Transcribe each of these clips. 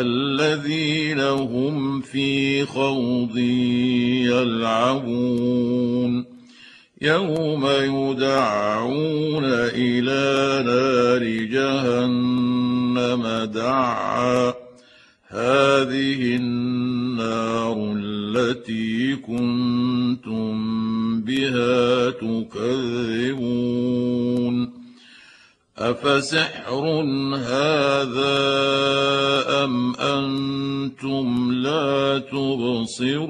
الذين هم في خوض يلعبون. يوم يدعون إلى نار جهنم دعا. هذه النار التي كنتم بها تكذبون. أفسحر هذا أنتم لا تبصرون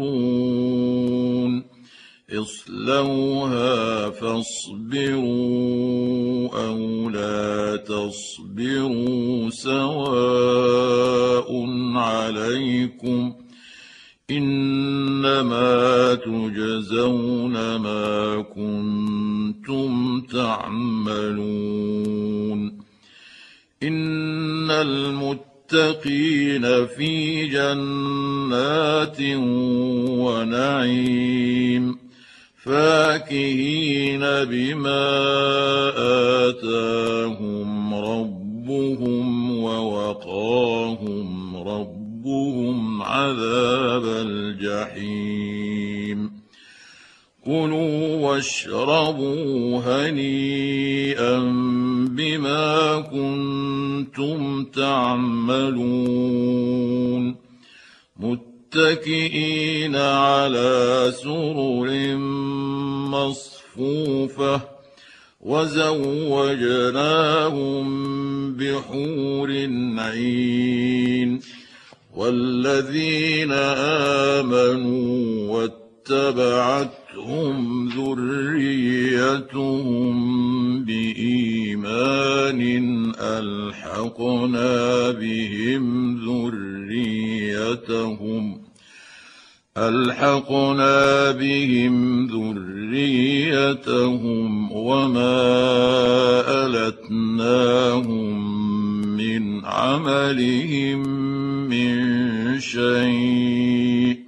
اصلوها فاصبروا أو لا تصبروا سواء عليكم إنما تجزون ما كنتم تعملون إن المتقين في جنات ونعيم فاكهين بما آتاهم ربهم ووقاهم ربهم عذاب الجحيم. كلوا واشربوا هنيئا بما كنتم تعملون متكئين على سرر مصفوفه وزوجناهم بحور عين والذين امنوا واتبعتهم ذريتهم بإيمان ألحقنا بهم ذريتهم ألحقنا بهم ذريتهم وما ألتناهم من عملهم من شيء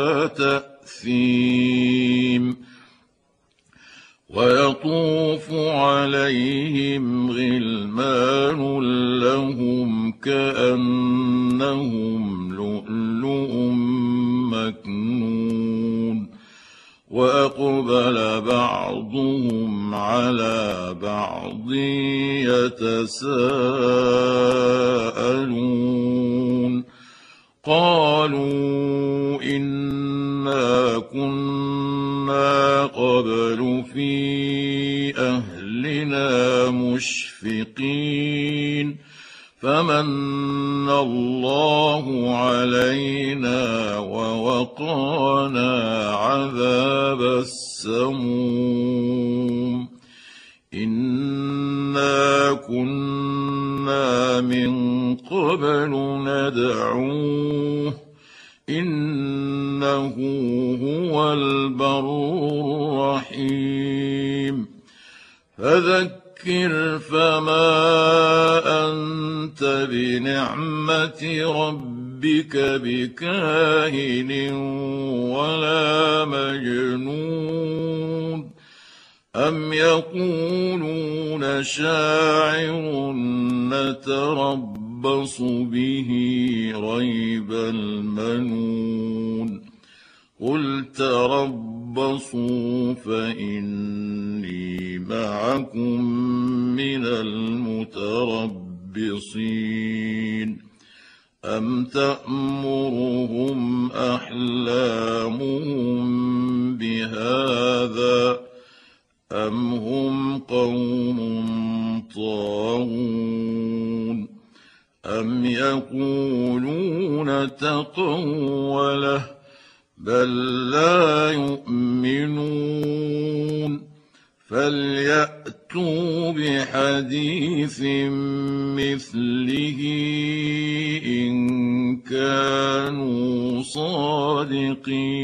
تأثيم ويطوف عليهم غلمان لهم كأنهم لؤلؤ مكنون وأقبل بعضهم على بعض يتساءلون قالوا كنا قبل في أهلنا مشفقين فمن الله علينا ووقانا عذاب السموم إنا كنا من قبل ندعوه إنه هو البر الرحيم. فذكر فما أنت بنعمة ربك ربك بكاهن ولا مجنون. أم يقولون شاعر نتربص به ريب المنون. قل تربصوا فإني معكم من المتربصين أم تأمرهم لا يؤمنون فليأتوا بحديث مثله إن كانوا صادقين.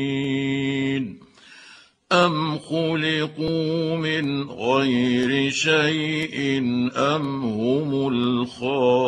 أم خلقوا من غير شيء أم هم الخالقون؟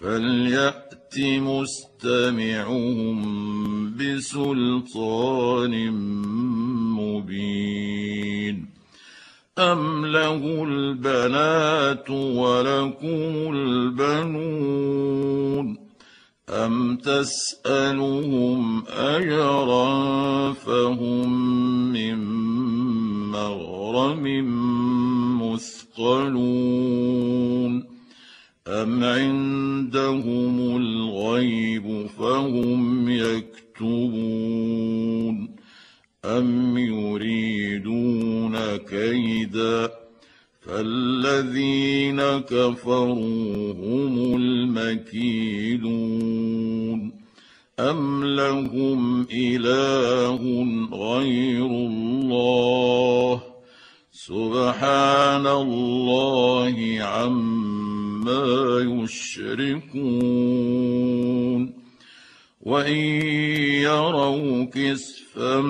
فليأت مستمعهم بسلطان مبين. أم له البنات ولكم البنون؟ أم تسألهم أجرا فهم من مغرم مثقلون؟ أم عندهم الغيب فهم يكتبون أم يريدون كيدا فالذين كفروا هم المكيدون أم لهم إله غير الله سبحان الله عما ما يشركون وإن يروا كسفا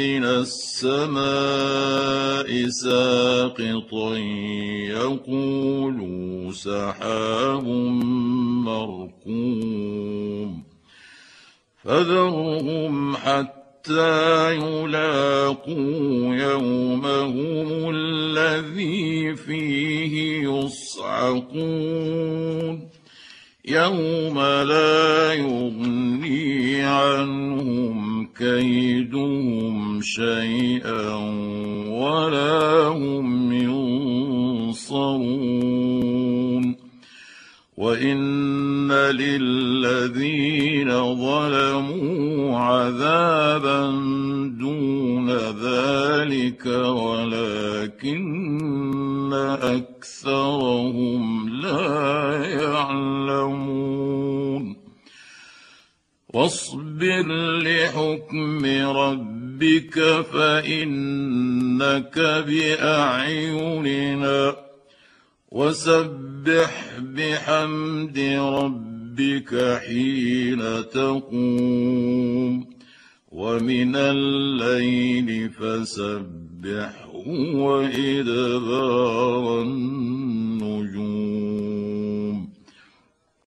من السماء ساقطا يقولوا سحاب مركوم فذرهم حتى حتى يلاقوا يومهم الذي فيه يصعقون. يوم لا يغني عنهم كيدهم شيئا ولا هم ينصرون. وإن للذين ظلموا عذابا دون ذلك ولكن أكثرهم لا يعلمون. واصبر لحكم ربك فإنك بأعيننا. وسبح بحمد ربك ربك حين تقوم ومن الليل فسبحه وإدبار النجوم.